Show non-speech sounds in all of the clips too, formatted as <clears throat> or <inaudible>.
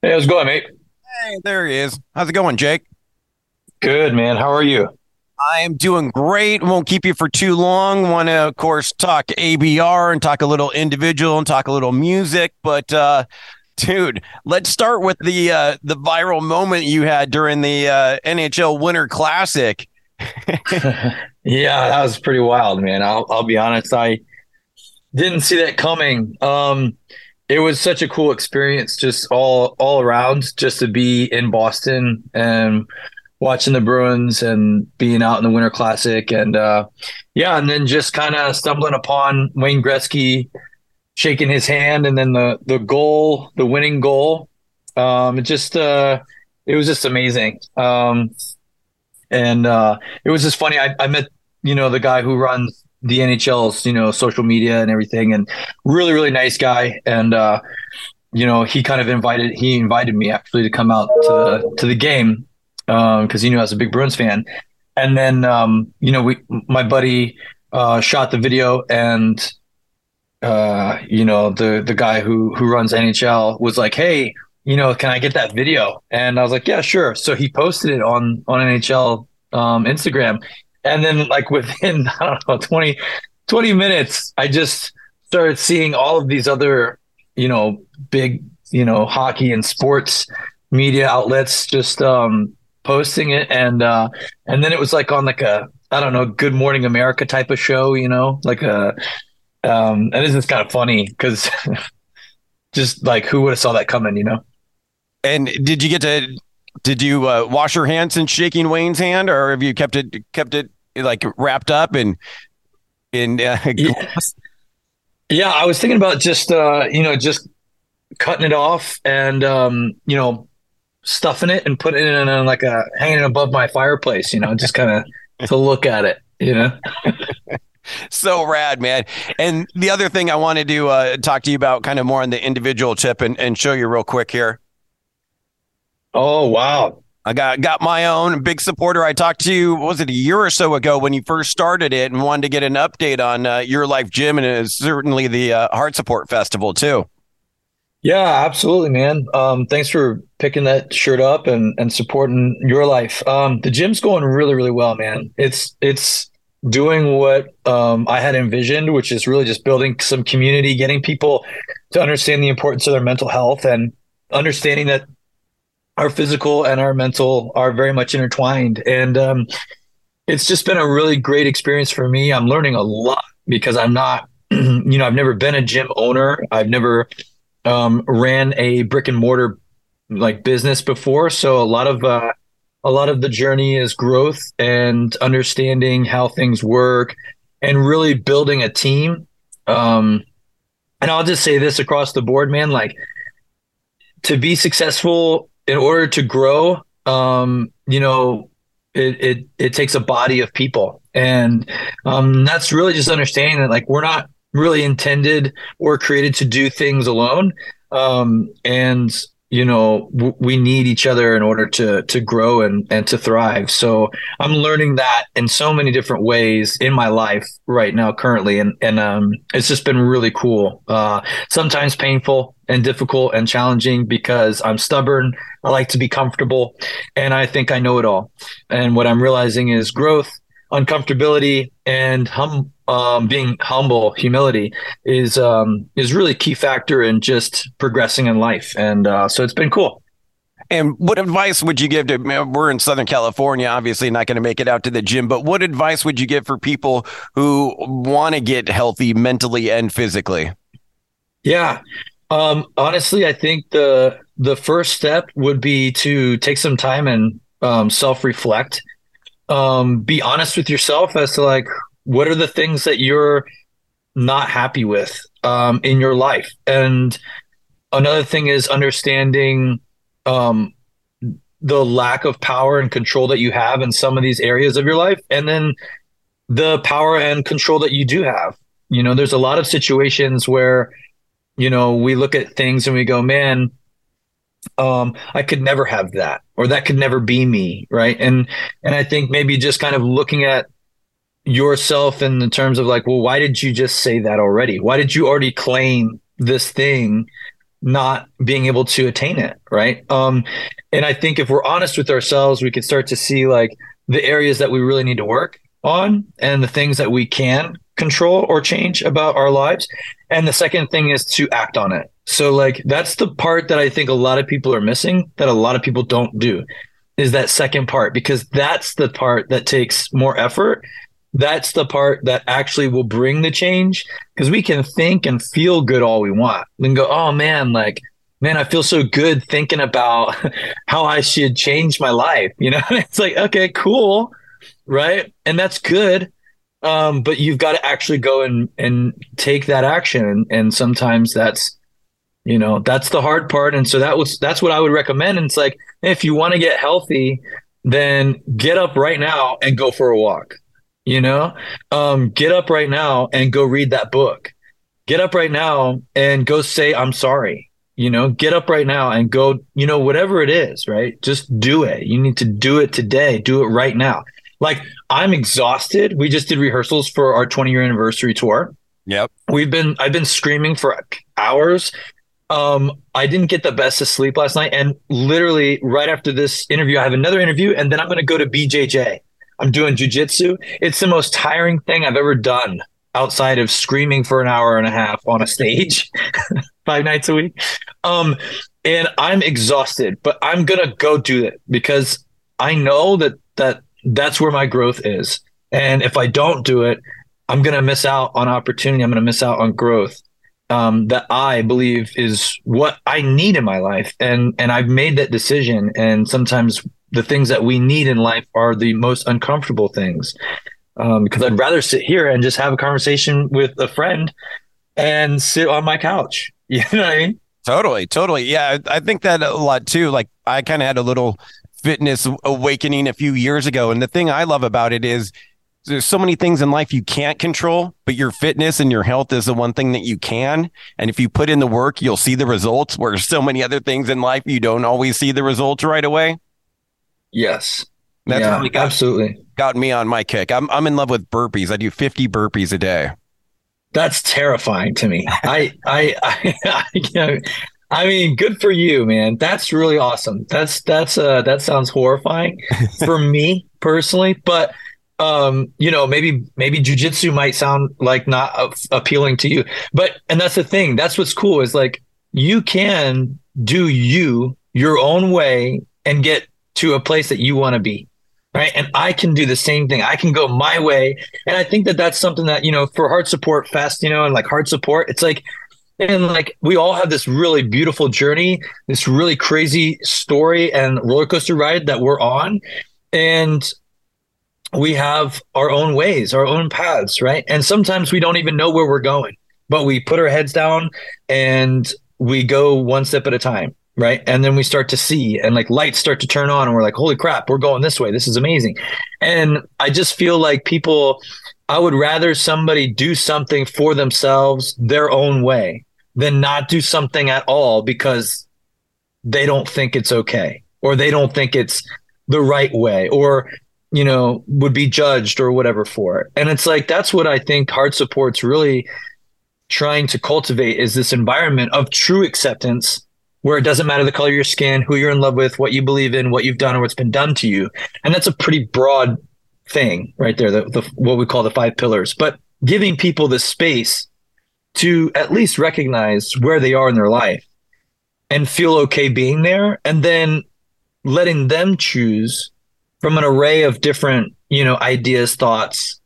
Hey, how's it going, mate? Hey, there he is. How's it going, Jake? Good, man. How are you? I am doing great. Won't keep you for too long. Want to, of course, talk ABR and talk a little individual and talk a little music. But, uh, dude, let's start with the uh, the viral moment you had during the uh, NHL Winter Classic. <laughs> yeah, that was pretty wild, man. I'll I'll be honest. I didn't see that coming. Um, it was such a cool experience, just all all around, just to be in Boston and watching the Bruins and being out in the Winter Classic, and uh, yeah, and then just kind of stumbling upon Wayne Gretzky shaking his hand, and then the the goal, the winning goal. Um, it just uh, it was just amazing. Um, and uh, it was just funny. I, I met you know the guy who runs the NHL's you know social media and everything, and really really nice guy. And uh, you know he kind of invited he invited me actually to come out to the, to the game because um, he knew I was a big Bruins fan. And then um, you know we my buddy uh, shot the video and uh, you know the the guy who who runs NHL was like, hey you know, can I get that video? And I was like, yeah, sure. So he posted it on on NHL um, Instagram, and then like <laughs> within I don't know 20, 20 minutes, I just started seeing all of these other you know big you know hockey and sports media outlets just um, posting it, and uh, and then it was like on like a I don't know Good Morning America type of show, you know, like a um, and this is kind of funny because <laughs> just like who would have saw that coming, you know? And did you get to? Did you uh, wash your hands since shaking Wayne's hand, or have you kept it kept it like wrapped up and in? Uh, <laughs> yeah. yeah, I was thinking about just uh, you know just cutting it off and um, you know stuffing it and putting it in a, like a hanging above my fireplace. You know, just kind of to look at it. You know. <laughs> so rad, man. And the other thing I wanted to uh, talk to you about, kind of more on the individual tip, and, and show you real quick here. Oh wow. I got got my own big supporter. I talked to you, was it a year or so ago when you first started it, and wanted to get an update on uh, your life gym and certainly the uh, Heart Support Festival too. Yeah, absolutely, man. Um, thanks for picking that shirt up and and supporting your life. Um, the gym's going really, really well, man. It's it's doing what um, I had envisioned, which is really just building some community, getting people to understand the importance of their mental health, and understanding that our physical and our mental are very much intertwined. And um, it's just been a really great experience for me. I'm learning a lot because I'm not, <clears throat> you know, I've never been a gym owner. I've never um, ran a brick and mortar like business before. So a lot of, uh, a lot of the journey is growth and understanding how things work and really building a team. Um, and I'll just say this across the board, man, like to be successful in order to grow, um, you know, it, it it takes a body of people, and um, that's really just understanding that like we're not really intended or created to do things alone, um, and you know w- we need each other in order to to grow and and to thrive. So i'm learning that in so many different ways in my life right now currently. And and um it's just been really cool. Uh sometimes painful and difficult and challenging because i'm stubborn. I like to be comfortable. And i think i know it all. And what i'm realizing is growth uncomfortability and hum um, being humble, humility is um, is really key factor in just progressing in life, and uh, so it's been cool. And what advice would you give to? We're in Southern California, obviously not going to make it out to the gym, but what advice would you give for people who want to get healthy mentally and physically? Yeah, um, honestly, I think the the first step would be to take some time and um, self reflect. Um, be honest with yourself as to like what are the things that you're not happy with um, in your life? And another thing is understanding um, the lack of power and control that you have in some of these areas of your life, and then the power and control that you do have. You know, there's a lot of situations where, you know, we look at things and we go, man, um, I could never have that, or that could never be me, right? And and I think maybe just kind of looking at yourself in the terms of like, well, why did you just say that already? Why did you already claim this thing not being able to attain it right? Um and i think if we're honest with ourselves we can start to see like the areas that we really need to work on and the things that we can control or change about our lives. And the second thing is to act on it. So like that's the part that i think a lot of people are missing that a lot of people don't do is that second part because that's the part that takes more effort that's the part that actually will bring the change because we can think and feel good all we want. And go oh man like man i feel so good thinking about <laughs> how i should change my life you know? <laughs> It's like okay cool right? And that's good um, but you've got to actually go and and take that action and sometimes that's you know that's the hard part and so that was that's what i would recommend and it's like if you want to get healthy then get up right now and go for a walk you know? Um, get up right now and go read that book. Get up right now and go say i'm sorry you know? Get up right now and go you know whatever it is right? Just do it. You need to do it today. Do it right now. Like i'm exhausted. We just did rehearsals for our 20 year anniversary tour. Yep. We've been i've been screaming for hours. Um, I didn't get the best of sleep last night, and literally right after this interview, I have another interview, and then I'm going to go to BJJ. I'm doing jujitsu. It's the most tiring thing I've ever done outside of screaming for an hour and a half on a stage <laughs> five nights a week. Um, and I'm exhausted, but I'm gonna go do it because I know that that that's where my growth is. And if I don't do it, I'm gonna miss out on opportunity. I'm gonna miss out on growth um, that I believe is what I need in my life, and and I've made that decision. And sometimes the things that we need in life are the most uncomfortable things. Um, because I'd rather sit here and just have a conversation with a friend and sit on my couch. <laughs> You know what I mean? Totally, totally. Yeah, I think that a lot too. Like I kind of had a little fitness awakening a few years ago, and the thing I love about it is there's so many things in life you can't control, but your fitness and your health is the one thing that you can. And if you put in the work, you'll see the results. Where so many other things in life, you don't always see the results right away. Yes. That's yeah, really got, absolutely got me on my kick. I'm I'm in love with burpees. I do 50 burpees a day. That's terrifying to me. I, I I <laughs> I, you know, I mean, good for you, man. That's really awesome. That's that's uh that sounds horrifying <laughs> for me personally, but um you know maybe maybe jujitsu might sound like not appealing to you but and that's the thing that's what's cool is like you can do you your own way and get to a place that you want to be right? And i can do the same thing. I can go my way. And i think that that's something that you know for heart support fest you know and like heart support it's like and like we all have this really beautiful journey this really crazy story and roller coaster ride that we're on. And we have our own ways our own paths right? And sometimes we don't even know where we're going but we put our heads down and we go one step at a time right? And then we start to see and like lights start to turn on and we're like holy crap we're going this way. This is amazing. And i just feel like people i would rather somebody do something for themselves their own way than not do something at all because they don't think it's okay or they don't think it's the right way or you know would be judged or whatever for it. And it's like that's what i think heart support's really trying to cultivate is this environment of true acceptance where it doesn't matter the color of your skin, who you're in love with, what you believe in, what you've done, or what's been done to you. And that's a pretty broad thing right there, the, the what we call the five pillars. But giving people the space to at least recognize where they are in their life and feel okay being there, and then letting them choose from an array of different, you know, ideas, thoughts,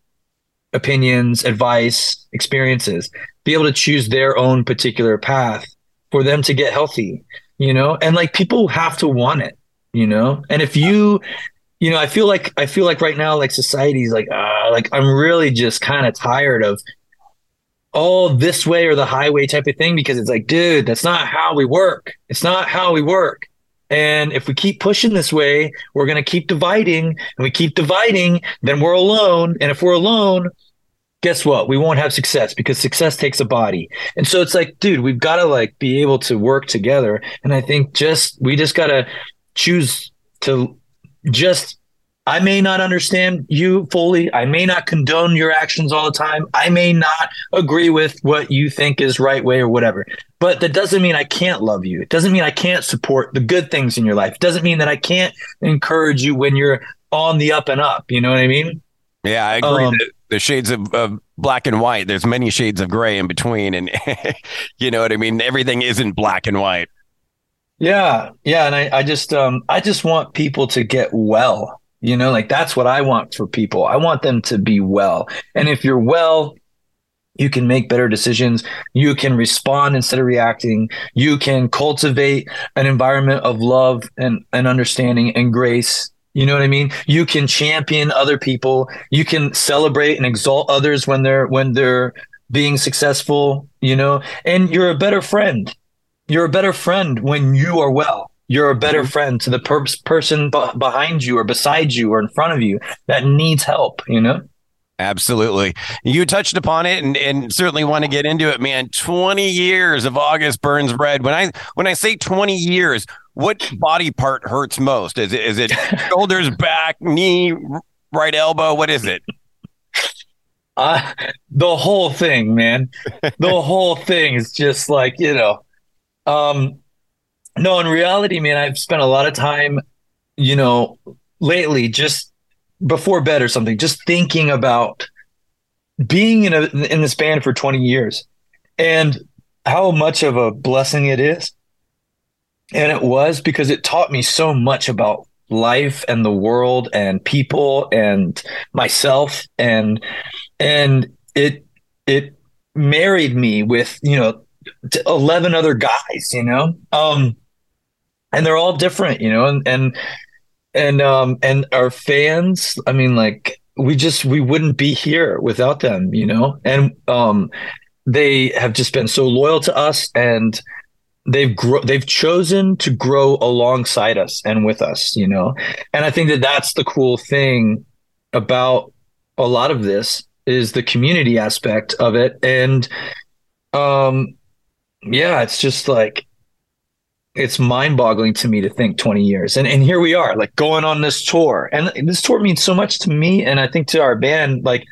opinions, advice, experiences, be able to choose their own particular path for them to get healthy, you know? And like people have to want it, you know? And if you, you know, I feel like I feel like right now, like society's like, uh, like I'm really just kind of tired of all this way or the highway type of thing because it's like, dude, that's not how we work. It's not how we work. And if we keep pushing this way, we're going to keep dividing and we keep dividing, then we're alone. And if we're alone, guess what? We won't have success because success takes a body. And so it's like, dude, we've got to like be able to work together. And I think just, we just got to choose to just I may not understand you fully. I may not condone your actions all the time. I may not agree with what you think is right way or whatever. But that doesn't mean I can't love you. It doesn't mean I can't support the good things in your life. It doesn't mean that I can't encourage you when you're on the up and up. You know what I mean? Yeah, I agree. Um, the shades of, of, black and white. There's many shades of gray in between, and <laughs> you know what I mean. Everything isn't black and white. Yeah, yeah, and I, I just, um, I just want people to get well. You know, like that's what I want for people. I want them to be well, and if you're well, you can make better decisions. You can respond instead of reacting. You can cultivate an environment of love and, and understanding and grace you know what I mean? You can champion other people. You can celebrate and exalt others when they're when they're being successful, you know, and you're a better friend. You're a better friend when you are well. You're a better mm-hmm. friend to the per- person b- behind you or beside you or in front of you that needs help, you know? Absolutely. You touched upon it and, and certainly want to get into it, man. 20 years of August Burns Red. When I when I say 20 years, what body part hurts most? Is it is it <laughs> shoulders, back, knee, right elbow? What is it? Uh, the whole thing, man. the <laughs> whole thing is just like, you know, um, no, in reality, man, I've spent a lot of time, you know, lately just before bed or something, just thinking about being in a in this band for 20 years and how much of a blessing it is. And it was because it taught me so much about life and the world and people and myself. And and it it married me with you know 11 other guys you know? Um and they're all different you know? And and and um and our fans i mean like we just we wouldn't be here without them you know? And um they have just been so loyal to us and they've gro- they've chosen to grow alongside us and with us you know? And i think that that's the cool thing about a lot of this is the community aspect of it. And um yeah it's just like it's mind-boggling to me to think 20 years. And and here we are like going on this tour. And this tour means so much to me and i think to our band like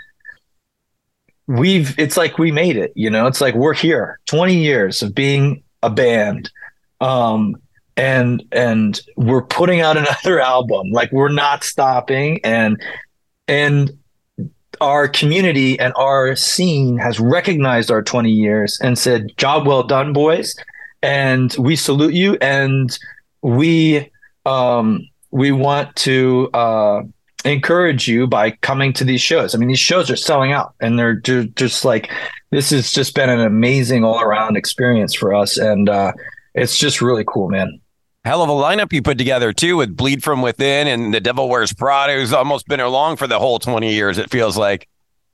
we've it's like we made it you know? It's like we're here 20 years of being a band um and and we're putting out <laughs> another album. Like we're not stopping. And and our community and our scene has recognized our 20 years and said job well done boys and we salute you and we um we want to uh encourage you by coming to these shows. I mean, these shows are selling out and they're just like, this has just been an amazing all around experience for us. And uh, it's just really cool, man. Hell of a lineup you put together too with Bleed From Within and The Devil Wears Prada, who's almost been along for the whole 20 years, it feels like.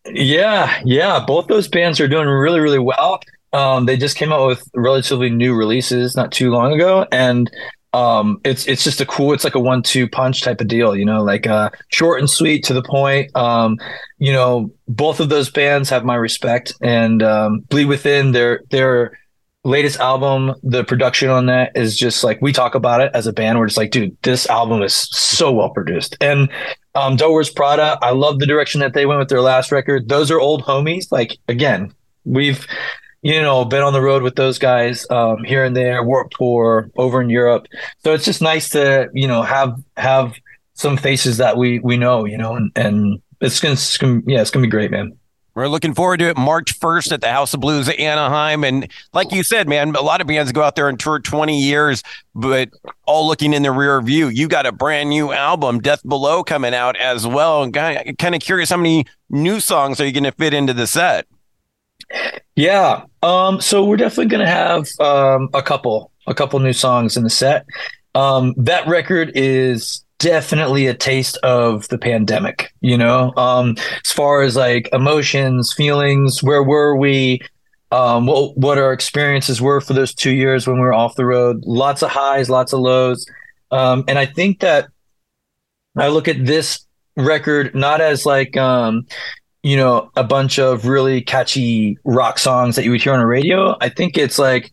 Yeah, yeah. Both those bands are doing really, really well. Um, they just came out with relatively new releases not too long ago. And um, it's it's just a cool. It's like a one-two punch type of deal, you know, like uh, short and sweet to the point. Um, you know, both of those bands have my respect, and um, Bleed Within, their their latest album, the production on that is just like we talk about it as a band. We're just like, dude, this album is so well produced, and um, Devil Wears Prada. I love the direction that they went with their last record. Those are old homies. Like again, we've you know, been on the road with those guys um, here and there, Warped Tour over in Europe. So it's just nice to you know have have some faces that we we know, you know, and, and it's gonna, yeah, it's gonna be great, man. We're looking forward to it March 1st at the House of Blues at Anaheim. And like you said, man, a lot of bands go out there and tour 20 years, but all looking in the rear view. You got a brand new album, Death Below, coming out as well. Kind of curious how many new songs are you going to fit into the set? Yeah. Um, so we're definitely going to have um, a couple, a couple new songs in the set. Um, that record is definitely a taste of the pandemic, you know, um, as far as like emotions, feelings, where were we? Um, what, what our experiences were for those two years when we were off the road, lots of highs, lots of lows. Um, and I think that I look at this record not as like um you know, a bunch of really catchy rock songs that you would hear on a radio. I think it's like,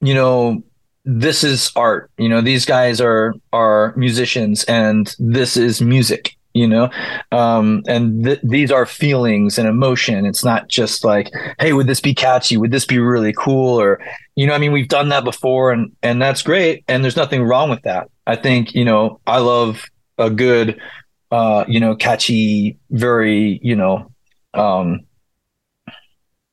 you know, this is art. You know, these guys are are musicians, and this is music. You know, um, and th- these are feelings and emotion. It's not just like, hey, would this be catchy? Would this be really cool? Or, you know, I mean, we've done that before, and and that's great, and there's nothing wrong with that. I think, you know, I love a good, uh, you know, catchy, very, you know, um,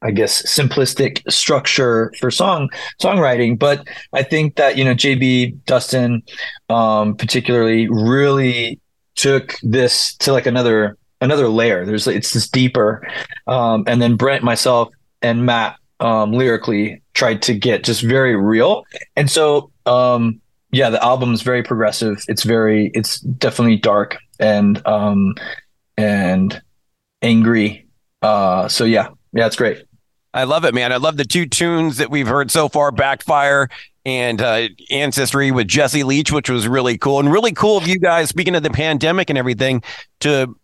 I guess simplistic structure for song songwriting, but I think that you know JB Dustin, um, particularly, really took this to like another another layer. There's it's just deeper, um, and then Brent, myself, and Matt um, lyrically tried to get just very real, and so um, yeah, the album is very progressive. It's very it's definitely dark and um, and angry. Uh, so yeah, yeah, it's great. I love it, man. I love the two tunes that we've heard so far Backfire and uh, Ancestry with Jesse Leach, which was really cool. And really cool of you guys, speaking of the pandemic and everything, to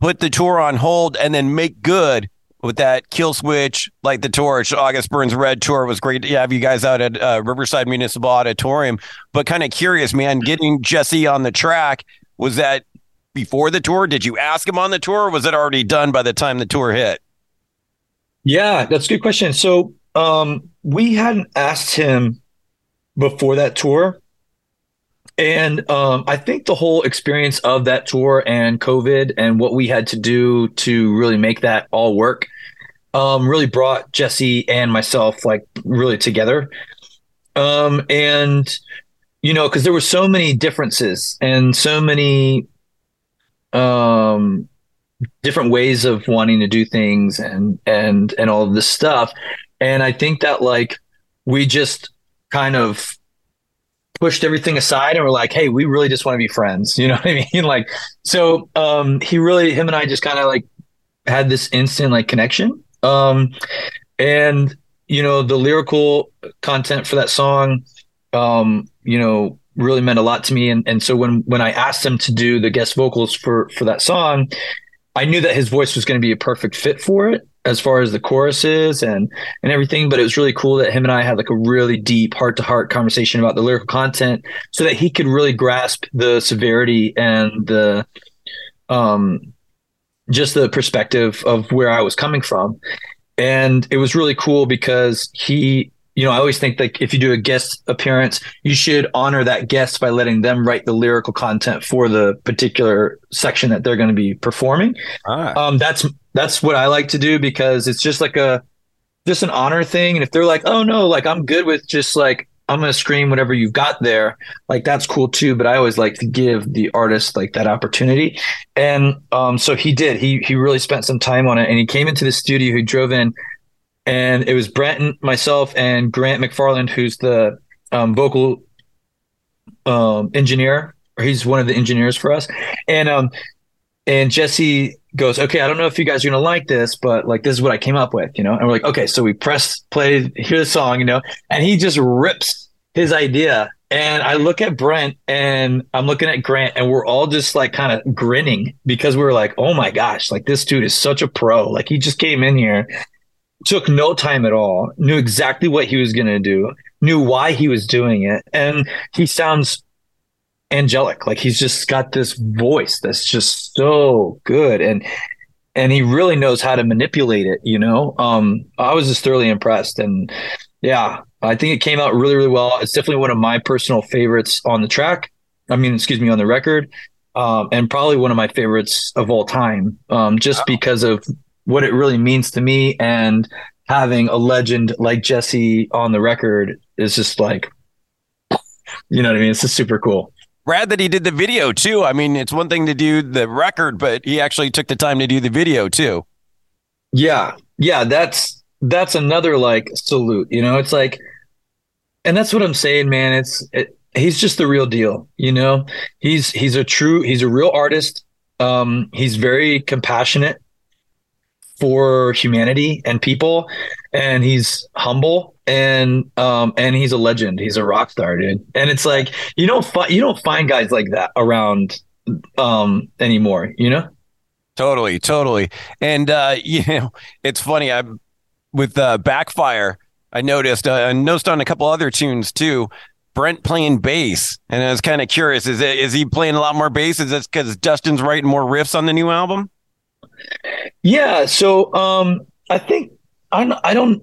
put the tour on hold and then make good with that kill switch, like the torch. August Burns Red tour was great to have you guys out at uh, Riverside Municipal Auditorium. But kind of curious, man, getting Jesse on the track, was that before the tour? Did you ask him on the tour? was it already done by the time the tour hit? Yeah, that's a good question. So um, we hadn't asked him before that tour. And um, I think the whole experience of that tour and COVID and what we had to do to really make that all work um, really brought Jesse and myself like really together. Um, and, you know, because there were so many differences and so many um, different ways of wanting to do things and and and all of this stuff. And i think that like we just kind of pushed everything aside and we're like hey we really just want to be friends. <laughs> You know what i mean? Like so um he really him and i just kind of like had this instant like connection. Um and you know the lyrical content for that song um you know really meant a lot to me. And and so when when i asked him to do the guest vocals for for that song I knew that his voice was going to be a perfect fit for it as far as the choruses and and everything but it was really cool that him and I had like a really deep heart to heart conversation about the lyrical content so that he could really grasp the severity and the um just the perspective of where I was coming from. And it was really cool because he you know, I always think that if you do a guest appearance, you should honor that guest by letting them write the lyrical content for the particular section that they're going to be performing. Ah. Um, that's that's what I like to do because it's just like a just an honor thing. And if they're like, oh no, like I'm good with just like I'm gonna scream whatever you've got there, like that's cool too. But I always like to give the artist like that opportunity. And um, so he did. He he really spent some time on it, and he came into the studio. He drove in and it was Brent, myself, and Grant McFarland, who's the um, vocal um, engineer. Or he's one of the engineers for us, and um, and Jesse goes, okay, I don't know if you guys are gonna like this, but like this is what I came up with, you know. And we're like, okay, so we press play, hear the song, you know, and he just rips his idea. And I look at Brent and I'm looking at Grant, and we're all just like kind of grinning because we are like, oh my gosh, like this dude is such a pro. Like he just came in here took no time at all, knew exactly what he was going to do, knew why he was doing it. And he sounds angelic. Like he's just got this voice that's just so good. And, and he really knows how to manipulate it, you know? Um, I was just thoroughly impressed. And yeah, I think it came out really, really well. It's definitely one of my personal favorites on the track. I mean, excuse me, on the record. Um, and probably one of my favorites of all time, um, just wow. because of what it really means to me and having a legend like Jesse on the record is just like you know what I mean? It's just super cool. Rad that he did the video too. I mean, it's one thing to do the record, but he actually took the time to do the video too. Yeah. Yeah, that's that's another like salute, you know? It's like and that's what I'm saying, man. It's it, he's just the real deal, you know? He's he's a true he's a real artist. Um he's very compassionate for humanity and people and he's humble and um and he's a legend. He's a rock star dude. And it's like you don't find you don't find guys like that around um anymore you know? Totally totally. And uh <laughs> you know it's funny i'm with uh backfire i noticed uh, i noticed on a couple other tunes too Brent playing bass, and I was kind of curious: is is he playing a lot more bass? Is this because Dustin's writing more riffs on the new album? Yeah, so um, I think I don't, I don't.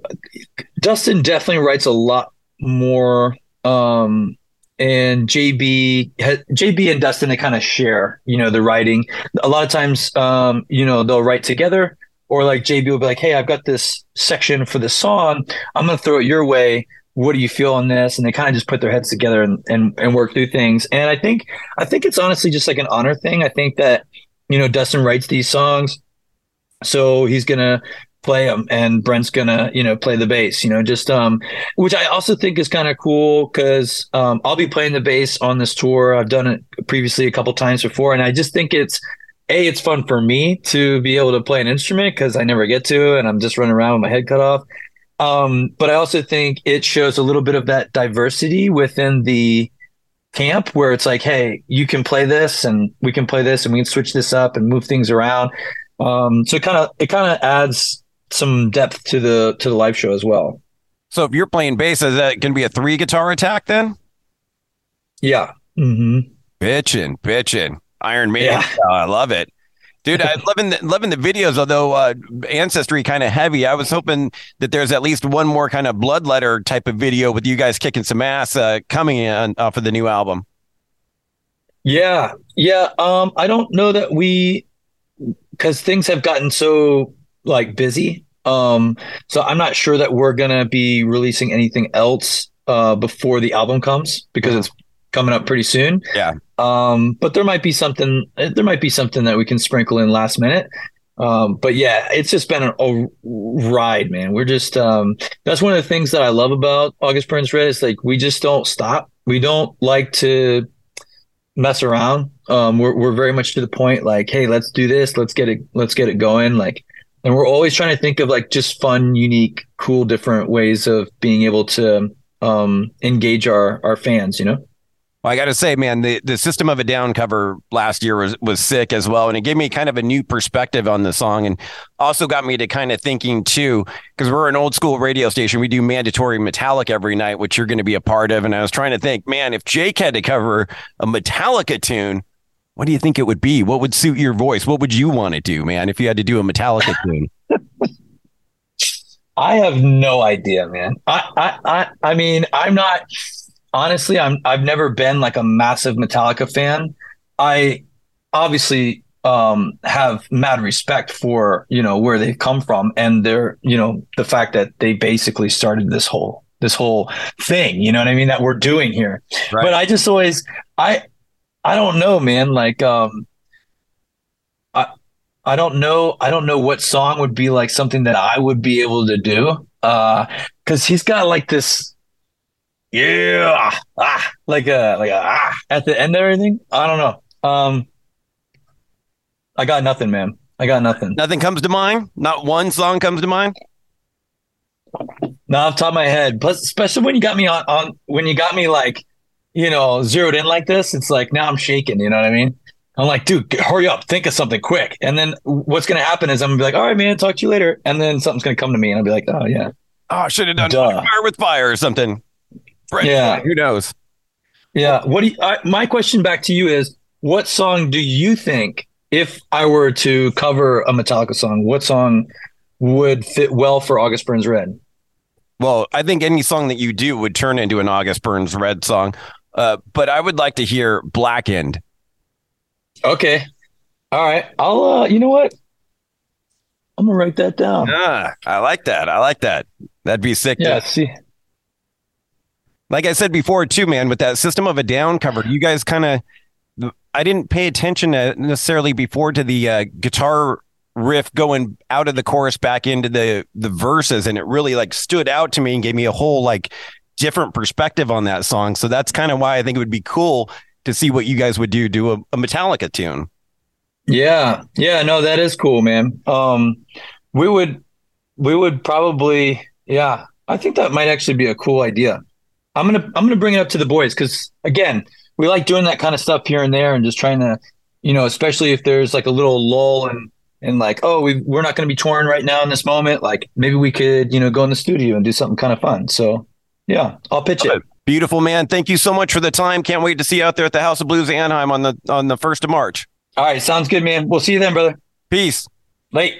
Dustin definitely writes a lot more. Um, and JB, JB and Dustin, they kind of share, you know, the writing. A lot of times, um, you know, they'll write together, or like JB will be like, "Hey, I've got this section for the song. I'm gonna throw it your way. What do you feel on this?" And they kind of just put their heads together and, and and work through things. And I think I think it's honestly just like an honor thing. I think that you know Dustin writes these songs, so he's gonna play them and Brent's gonna you know play the bass you know just um which I also think is kind of cool because um I'll be playing the bass on this tour. I've done it previously a couple times before and I just think it's a it's fun for me to be able to play an instrument because I never get to and I'm just running around with my head cut off. Um but I also think it shows a little bit of that diversity within the camp where it's like hey you can play this and we can play this and we can switch this up and move things around um so it kind of it kind of adds some depth to the to the live show as well. So if you're playing bass, is that going to be a three guitar attack then? Yeah. Mm-hmm. Bitching, bitching. Iron Maiden. Yeah. I love it. Dude, I'm loving the, loving the videos, although uh, Ancestry kind of heavy. I was hoping that there's at least one more kind of bloodletter type of video with you guys kicking some ass uh, coming in off of the new album. Yeah. Yeah. Um, I don't know that we, because things have gotten so like busy. Um, so I'm not sure that we're gonna be releasing anything else uh, before the album comes because it's coming up pretty soon. Yeah. Um, but there might be something. There might be something that we can sprinkle in last minute. Um, but yeah, it's just been a, a ride, man. We're just um, that's one of the things that I love about August Burns Red is like we just don't stop. We don't like to mess around. Um, we're we're very much to the point. Like, hey, let's do this. Let's get it. Let's get it going. Like, and we're always trying to think of like just fun, unique, cool, different ways of being able to um, engage our our fans. You know. Well, I got to say, man, the, the System of a Down cover last year was was sick as well, and it gave me kind of a new perspective on the song, and also got me to kind of thinking too, because we're an old school radio station. We do mandatory Metallica every night, which you're going to be a part of, and I was trying to think, man, if Jake had to cover a Metallica tune, what do you think it would be? What would suit your voice? What would you want to do, man, if you had to do a Metallica tune? <laughs> I have no idea, man. I, I, I, I mean, I'm not honestly. I'm. I've never been like a massive Metallica fan. I obviously um, have mad respect for you know where they've come from and their you know the fact that they basically started this whole this whole thing. You know what I mean? That we're doing here. Right. But I just always I I don't know, man. Like, um, I, I don't know. I don't know what song would be like something that I would be able to do. Uh, cause he's got like this, yeah, ah, like a, like a, ah, at the end of everything. I don't know. Um, I got nothing, man. I got nothing. Nothing comes to mind. Not one song comes to mind. Not off top of my head. Plus, especially when you got me on, on when you got me like you know, zeroed in like this, it's like now I'm shaking. You know what I mean? I'm like, dude, hurry up, think of something quick. And then what's going to happen is I'm going to be like, all right, man, talk to you later. And then something's going to come to me and I'll be like, oh, yeah. Oh, I should have done Duh. fire with fire or something. Yeah. Who knows? Yeah. What do you, I, my question back to you is what song do you think, if I were to cover a Metallica song, what song would fit well for August Burns Red? Well, I think any song that you do would turn into an August Burns Red song. Uh, but I would like to hear Blackened. Okay. All right. I'll, uh, you know what? I'm going to write that down. Yeah, I like that. I like that. That'd be sick. Yeah. To- see. Like I said before, too, man, with that system of a down cover, you guys kind of, I didn't pay attention to necessarily before to the uh, guitar riff going out of the chorus back into the the verses and it really like stood out to me and gave me a whole like different perspective on that song. So that's kind of why I think it would be cool to see what you guys would do do a, a Metallica tune. Yeah. Yeah, no, that is cool, man. Um we would we would probably yeah, I think that might actually be a cool idea. I'm going to I'm to bring it up to the boys cuz again, we like doing that kind of stuff here and there and just trying to you know, especially if there's like a little lull and and like, oh, we we're not going to be touring right now in this moment. Like maybe we could, you know, go in the studio and do something kind of fun. So yeah, I'll pitch it. Beautiful man. Thank you so much for the time. Can't wait to see you out there at the House of Blues Anaheim on the on the first of March. All right, sounds good, man. We'll see you then, brother. Peace. Late.